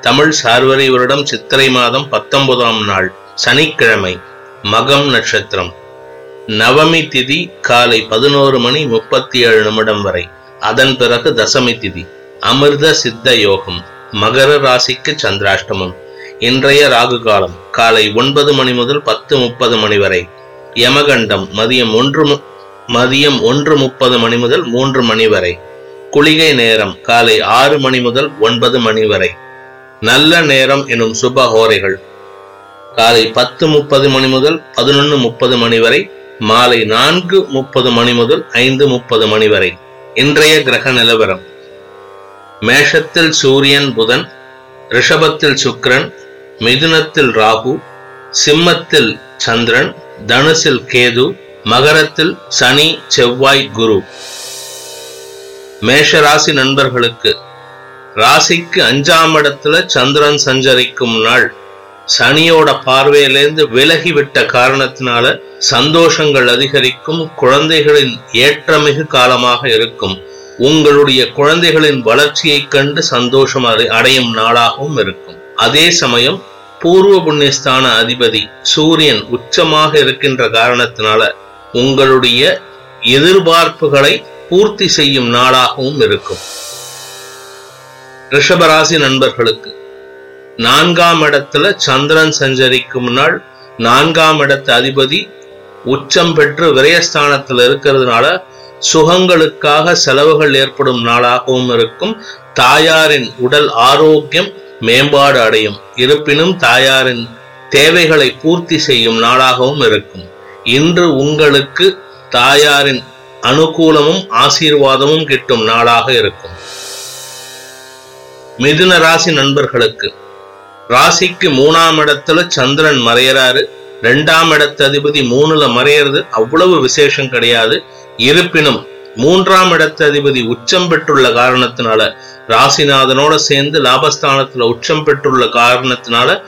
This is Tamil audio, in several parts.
தமிழ் சார்வரி வருடம் சித்திரை மாதம் பத்தொன்பதாம் நாள் சனிக்கிழமை மகம் நட்சத்திரம். நவமி திதி காலை பதினோரு மணி முப்பத்தி ஏழு நிமிடம் வரை. அதன் பிறகு தசமி திதி அமிர்த சித்த யோகம் மகர ராசிக்கு சந்திராஷ்டமம். இன்றைய ராகு காலம் காலை ஒன்பது மணி முதல் பத்து முப்பது மணி வரை. யமகண்டம் மதியம் ஒன்று மு- மதியம் ஒன்று முப்பது மணி முதல் மூன்று மணி வரை. குளிகை நேரம் காலை ஆறு மணி முதல் ஒன்பது மணி வரை. நல்ல நேரம் எனும் சுப ஹோரைகள். காலை பத்து முப்பது மணி முதல் பதினொன்று முப்பது மணி வரை மாலை நான்கு முப்பது மணி முதல் ஐந்து முப்பது மணி வரை. இன்றைய கிரக நிலவரம். மேஷத்தில் சூரியன் புதன் ரிஷபத்தில் சுக்ரன் மிதுனத்தில் ராகு சிம்மத்தில் சந்திரன் தனுசில் கேது மகரத்தில் சனி செவ்வாய் குரு. மேஷராசி நண்பர்களுக்கு ராசிக்கு அஞ்சாம் இடத்துல சந்திரன் சஞ்சரிக்கும் நாள். சனியோட பார்வையிலேருந்து விலகிவிட்ட காரணத்தினால சந்தோஷங்கள் அதிகரிக்கும் குழந்தைகளின் ஏற்றமிகு காலமாக இருக்கும். உங்களுடைய குழந்தைகளின் வளர்ச்சியைக் கண்டு சந்தோஷம் அடையும் நாளாகவும் இருக்கும். அதே சமயம் பூர்வ புண்ணியஸ்தான அதிபதி சூரியன் உச்சமாக இருக்கின்ற காரணத்தினால உங்களுடைய எதிர்பார்ப்புகளை பூர்த்தி செய்யும் நாளாகவும் இருக்கும். ரிஷபராசி நண்பர்களுக்கு நான்காம் இடத்துல சந்திரன் சஞ்சரிக்கும் நாள் நான்காம் இடத்து அதிபதி உச்சம் பெற்று விரயஸ்தானத்தில் இருக்கிறதுனால சுகங்களுக்காக செலவுகள் ஏற்படும் நாளாகவும் இருக்கும். தாயாரின் உடல் ஆரோக்கியம் மேம்பாடு அடையும். இருப்பினும் தாயாரின் தேவைகளை பூர்த்தி செய்யும் நாளாகவும் இருக்கும். இன்று உங்களுக்கு தாயாரின் அனுகூலமும் ஆசீர்வாதமும் கிட்டும் நாளாக இருக்கும். மிதுன ராசி நண்பர்களுக்கு. ராசிக்கு மூணாம் இடத்துல சந்திரன் மறையறாரு. ரெண்டாம் இடத்து அதிபதி மூணுல மறையறது அவ்வளவு விசேஷம் கிடையாது. இருப்பினும் மூன்றாம் இடத்து அதிபதி உச்சம் பெற்றுள்ள காரணத்தினால ராசிநாதனோட சேர்ந்து லாபஸ்தானத்துல உச்சம் பெற்றுள்ள காரணத்தினால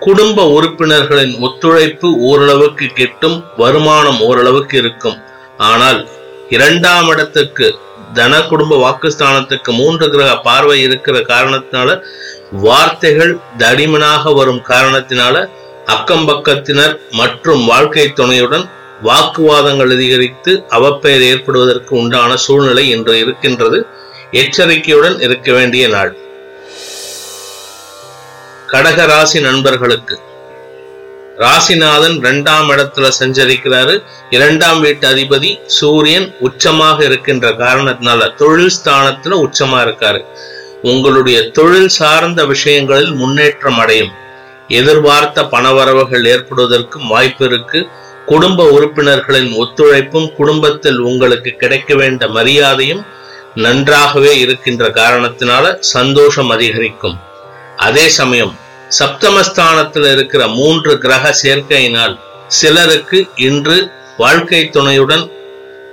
குடும்ப உறுப்பினர்களின் ஒத்துழைப்பு ஓரளவுக்கு கிட்டும் வருமானம் ஓரளவுக்கு இருக்கும். ஆனால் இரண்டாம் இடத்துக்கு தன குடும்ப வாக்குஸ்தானத்துக்கு மூன்று கிரக பார்வை இருக்கிற காரணத்தினால வார்த்தைகள் தடிமனாக வரும் காரணத்தினால அக்கம் பக்கத்தினர் மற்றும் வாழ்க்கை துணையுடன் வாக்குவாதங்கள் அதிகரித்து அவப்பெயர் ஏற்படுவதற்கு உண்டான சூழ்நிலை இன்று இருக்கின்றது. எச்சரிக்கையுடன் இருக்க வேண்டிய நாள். கடக ராசி நண்பர்களுக்கு ராசிநாதன் இரண்டாம் இடத்துல சஞ்சரிக்கிறாரு. இரண்டாம் வீட்டு அதிபதி சூரியன் உச்சமாக இருக்கின்ற காரணத்தினால தொழில் ஸ்தானத்துல உச்சமா இருக்காரு. உங்களுடைய தொழில் சார்ந்த விஷயங்களில் முன்னேற்றம் அடையும். எதிர்பார்த்த பணவரவுகள் ஏற்படுவதற்கும் வாய்ப்பு இருக்கு. குடும்ப உறுப்பினர்களின் ஒத்துழைப்பும் குடும்பத்தில் உங்களுக்கு கிடைக்க வேண்ட மரியாதையும் நன்றாகவே இருக்கின்ற காரணத்தினால சந்தோஷம் அதிகரிக்கும். அதே சமயம் சப்தமஸ்தானத்தில் இருக்கிற மூன்று கிரக சேர்க்கையினால் சிலருக்கு இன்று வாழ்க்கை துணையுடன்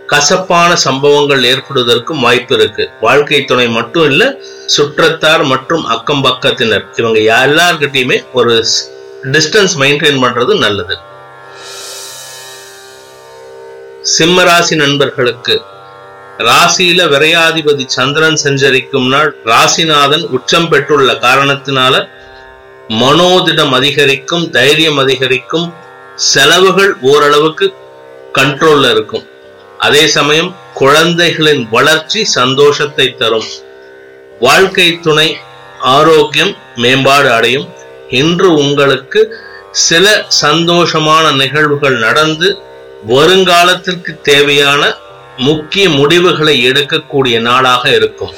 கசப்பான சம்பவங்கள் ஏற்படுவதற்கும் வாய்ப்பு இருக்கு. வாழ்க்கை துணை மட்டும் இல்ல சுற்றத்தார் மற்றும் அக்கம் பக்கத்தினர். இவங்க எல்லார்கிட்டயுமே ஒரு டிஸ்டன்ஸ் மெயின்டைன் பண்றது நல்லது. சிம்மராசி நண்பர்களுக்கு ராசியில விரையாதிபதி சந்திரன் சஞ்சரிக்கும் நாள் ராசிநாதன் உச்சம் பெற்றுள்ள காரணத்தினால மனோதிடம் அதிகரிக்கும் தைரியம் அதிகரிக்கும் செலவுகள் ஓரளவுக்கு கண்ட்ரோல்ல இருக்கும். அதே சமயம் குழந்தைகளின் வளர்ச்சி சந்தோஷத்தை தரும். வாழ்க்கை துணை ஆரோக்கியம் மேம்பாடு அடையும். இன்று உங்களுக்கு சில சந்தோஷமான நிகழ்வுகள் நடந்து வருங்காலத்திற்கு தேவையான முக்கிய முடிவுகளை எடுக்கக்கூடிய நாளாக இருக்கும்.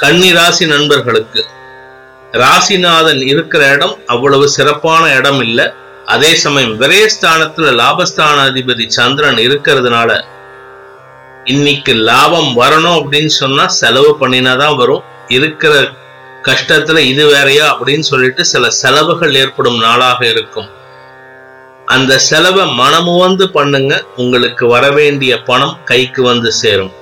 கன்னிராசி நண்பர்களுக்கு ராசிநாதன் இருக்கிற இடம் அவ்வளவு சிறப்பான இடம் இல்லை அதே சமயம் விரயஸ்தானத்துல லாபஸ்தான அதிபதி சந்திரன் இருக்கிறதுனால இன்னைக்கு லாபம் வரணும் அப்படின்னு சொன்னா செலவு பண்ணினாதான் வரும். இருக்கிற கஷ்டத்துல இது வேறையா அப்படின்னு சொல்லிட்டு சில செலவுகள் ஏற்படும் நாளாக இருக்கும். அந்த செலவை மனமுவந்து பண்ணுங்க. உங்களுக்கு வரவேண்டிய பணம் கைக்கு வந்து சேரும்.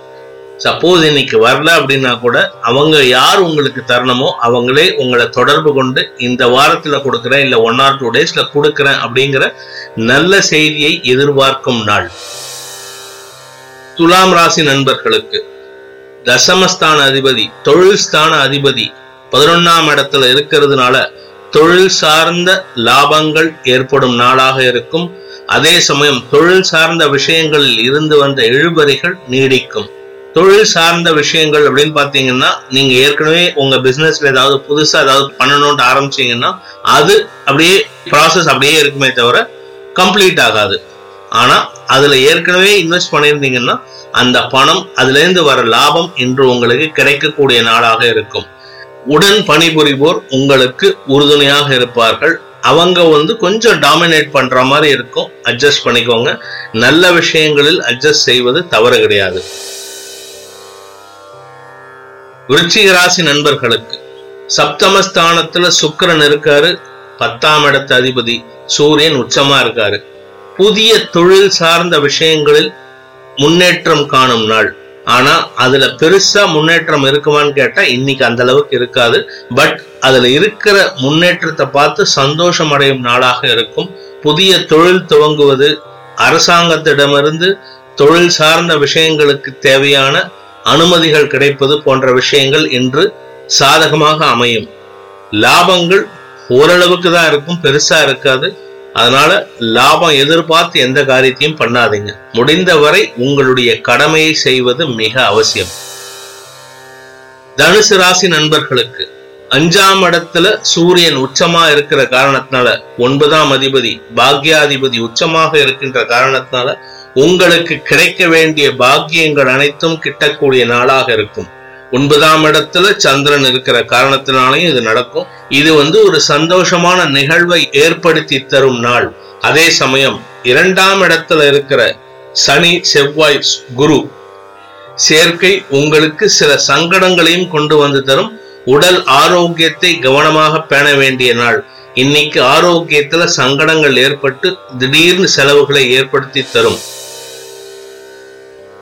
சப்போஸ் இன்னைக்கு வரல அப்படின்னா கூட அவங்க யார் உங்களுக்கு தரணுமோ அவங்களே உங்களை தொடர்பு கொண்டு இந்த வாரத்துல கொடுக்குறேன் இல்ல ஒன் ஆர் டூ டேஸ்ல கொடுக்குறேன் அப்படிங்கிற நல்ல செய்தியை எதிர்பார்க்கும் நாள். துலாம் ராசி நண்பர்களுக்கு தசமஸ்தான அதிபதி தொழில் ஸ்தான அதிபதி பதினொன்னாம் இடத்துல இருக்கிறதுனால தொழில் சார்ந்த லாபங்கள் ஏற்படும் நாளாக இருக்கும். அதே சமயம் தொழில் சார்ந்த விஷயங்களில் இருந்து வந்த இழுபறிகள் நீடிக்கும். தொழில் சார்ந்த விஷயங்கள் அப்படின்னு பாத்தீங்கன்னா நீங்க ஏற்கனவே உங்க பிசினஸ்ல ஏதாவது புதுசா ஏதாவது பண்ணணும்னு ஆரம்பிச்சீங்கன்னா அது அப்படியே ப்ராசஸ் அப்படியே இருக்குமே தவிர கம்ப்ளீட் ஆகாது. ஆனா அதுல ஏற்கனவே இன்வெஸ்ட் பண்ணியிருந்தீங்கன்னா அந்த பணம் அதுல இருந்து வர லாபம் இன்று உங்களுக்கு கிடைக்கக்கூடிய நாளாக இருக்கும். உடன் பணிபுரிவோர் உங்களுக்கு உறுதுணையாக இருப்பார்கள். அவங்க வந்து கொஞ்சம் டாமினேட் பண்ற மாதிரி இருக்கும். அட்ஜஸ்ட் பண்ணிக்கோங்க. நல்ல விஷயங்களில் அட்ஜஸ்ட் செய்வது தவறு கிடையாது. விருச்சிக ராசி நண்பர்களுக்கு சப்தமஸ்தானத்துல சுக்கிரன் இருக்காரு. பத்தாம் இடத்து அதிபதி சூரியன் உச்சமா இருக்காரு. புதிய தொழில் சார்ந்த விஷயங்களில் முன்னேற்றம் காணும் நாள். ஆனா அதுல பெருசா முன்னேற்றம் இருக்குமான்னு கேட்டா இன்னைக்கு அந்த அளவுக்கு இருக்காது. பட் அதுல இருக்கிற முன்னேற்றத்தை பார்த்து சந்தோஷம் அடையும் நாளாக இருக்கும். புதிய தொழில் துவங்குவது அரசாங்கத்திடமிருந்து தொழில் சார்ந்த விஷயங்களுக்கு தேவையான அனுமதிகள் கிடைப்பது போன்ற விஷயங்கள் இன்று சாதகமாக அமையும். லாபங்கள் ஓரளவுக்கு தான் இருக்கும் பெருசா இருக்காது. அதனால லாபம் எதிர்பார்த்து எந்த காரியத்தையும் பண்ணாதீங்க. முடிந்தவரை உங்களுடைய கடமையை செய்வது மிக அவசியம். தனுசு ராசி நண்பர்களுக்கு அஞ்சாம் இடத்துல சூரியன் உச்சமா இருக்கிற காரணத்தினால ஒன்பதாம் அதிபதி பாக்யாதிபதி உச்சமாக இருக்கின்ற காரணத்தினால உங்களுக்கு கிடைக்க வேண்டிய பாக்கியங்கள் அனைத்தும் கிட்டக்கூடிய நாளாக இருக்கும். ஒன்பதாம் இடத்துல சந்திரன் இருக்கிற காரணத்தினாலையும் இது நடக்கும். இது வந்து ஒரு சந்தோஷமான நிகழ்வை ஏற்படுத்தி தரும் நாள். அதே சமயம் இரண்டாம் இடத்துல இருக்கிற சனி செவ்வாய் குரு சேர்க்கை உங்களுக்கு சில சங்கடங்களையும் கொண்டு வந்து தரும். உடல் ஆரோக்கியத்தை கவனமாக பேண வேண்டிய நாள். இன்னைக்கு ஆரோக்கியத்துல சங்கடங்கள் ஏற்பட்டு திடீர்னு செலவுகளை ஏற்படுத்தி தரும்.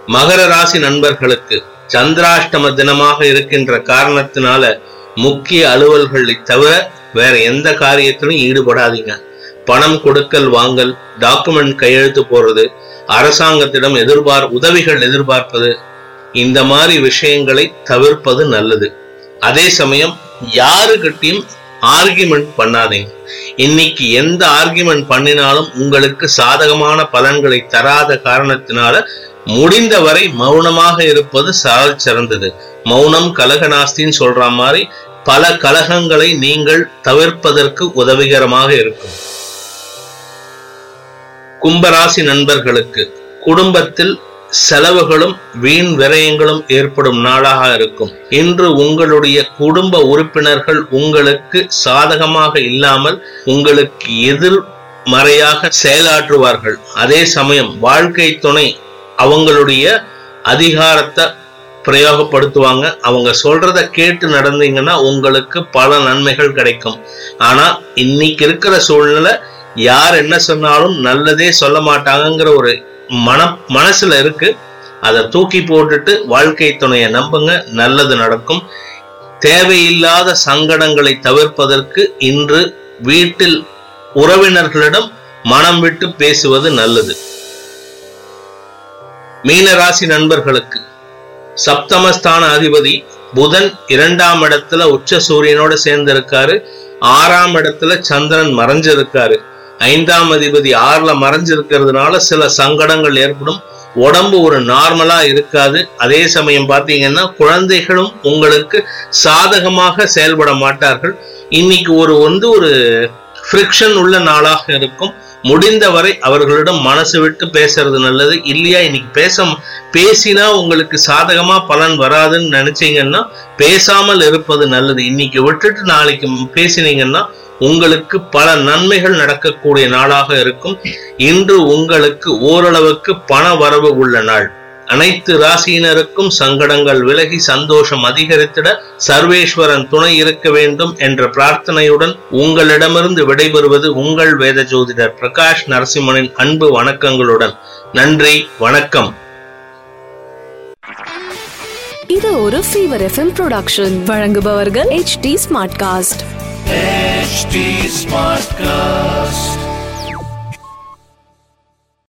மகர ராசி நண்பர்களுக்கு சந்திராஷ்டம தினமாக இருக்கின்ற காரணத்தினால முக்கிய அலுவல்களை தவிர வேற எந்த காரியத்திலும் ஈடுபடாதீங்க. பணம் கொடுக்கல் வாங்கல் டாக்குமெண்ட் கையெழுத்து போறது அரசாங்கத்திடம் எதிர்பார் உதவிகள் எதிர்பார்ப்பது இந்த மாதிரி விஷயங்களை தவிர்ப்பது நல்லது. அதே சமயம் யாருக்கிட்டையும் ஆர்கியூமெண்ட் பண்ணாதீங்க. இன்னைக்கு எந்த ஆர்கியூமெண்ட் பண்ணினாலும் உங்களுக்கு சாதகமான பலன்களை தராத காரணத்தினால முடிந்தவரை மௌனமாக இருப்பது சால் சிறந்தது. மௌனம் கலகநாஸ்தின்னு சொல்ற மாதிரி பல கலகங்களை நீங்கள் தவிர்ப்பதற்கு உதவிகரமாக இருக்கும். கும்பராசி நண்பர்களுக்கு குடும்பத்தில் செலவுகளும் வீண் விரயங்களும் ஏற்படும் நாளாக இருக்கும். இன்று உங்களுடைய குடும்ப உறுப்பினர்கள் உங்களுக்கு சாதகமாக இல்லாமல் உங்களுக்கு எதிர்மறையாக செயலாற்றுவார்கள். அதே சமயம் வாழ்க்கை துணை அவங்களுடைய அதிகாரத்தை பிரயோகப்படுத்துவாங்க. அவங்க சொல்றத கேட்டு நடந்தீங்கன்னா உங்களுக்கு பல நன்மைகள் கிடைக்கும். ஆனா இன்னைக்கு இருக்கிற சூழ்நிலை யார் என்ன சொன்னாலும் நல்லதே சொல்ல மாட்டாங்கங்கிற ஒரு மன மனசுல இருக்கு. அதை தூக்கி போட்டுட்டு வாழ்க்கை துணையை நம்புங்க. நல்லது நடக்கும். தேவையில்லாத சங்கடங்களை தவிர்ப்பதற்கு இன்று வீட்டில் உறவினர்களிடம் மனம் விட்டு பேசுவது நல்லது. மீனராசி நண்பர்களுக்கு சப்தமஸ்தான அதிபதி புதன் இரண்டாம் இடத்துல உச்ச சூரியனோட சேர்ந்து இருக்காரு ஆறாம் இடத்துல சந்திரன் மறைஞ்சிருக்காரு. ஐந்தாம் அதிபதி ஆறுல மறைஞ்சிருக்கிறதுனால சில சங்கடங்கள் ஏற்படும். உடம்பு ஒரு நார்மலா இருக்காது. அதே சமயம் பார்த்தீங்கன்னா குழந்தைகளும் உங்களுக்கு சாதகமாக செயல்பட மாட்டார்கள். இன்னைக்கு ஒரு வந்து ஒரு ஃப்ரிக்ஷன் உள்ள நாளாக இருக்கும். முடிந்தவரை அவர்களிடம் மனசு விட்டு பேசுறது நல்லது. இல்லையா இன்னைக்கு பேச பேசினா உங்களுக்கு சாதகமா பலன் வராதுன்னு நினைச்சீங்கன்னா பேசாமல் இருப்பது நல்லது. இன்னைக்கு விட்டுட்டு நாளைக்கு பேசினீங்கன்னா உங்களுக்கு பல நன்மைகள் நடக்கக்கூடிய நாளாக இருக்கும். இன்று உங்களுக்கு ஓரளவுக்கு பண வரவு உள்ள நாள். அனைத்து ராசியினருக்கும் சங்கடங்கள் விலகி சந்தோஷம் அதிகரித்திட சர்வேஸ்வரன் துணை இருக்க வேண்டும் என்ற பிரார்த்தனையுடன் உங்களிடமிருந்து விடைபெறுவது உங்கள் வேத ஜோதிடர் பிரகாஷ் நரசிம்மனின் அன்பு வணக்கங்களுடன். நன்றி வணக்கம். இது ஒரு ஃபீவர் எஃப்எம் ப்ரொடக்ஷன் வழங்குபவர்கள் H D smart cast H smart cast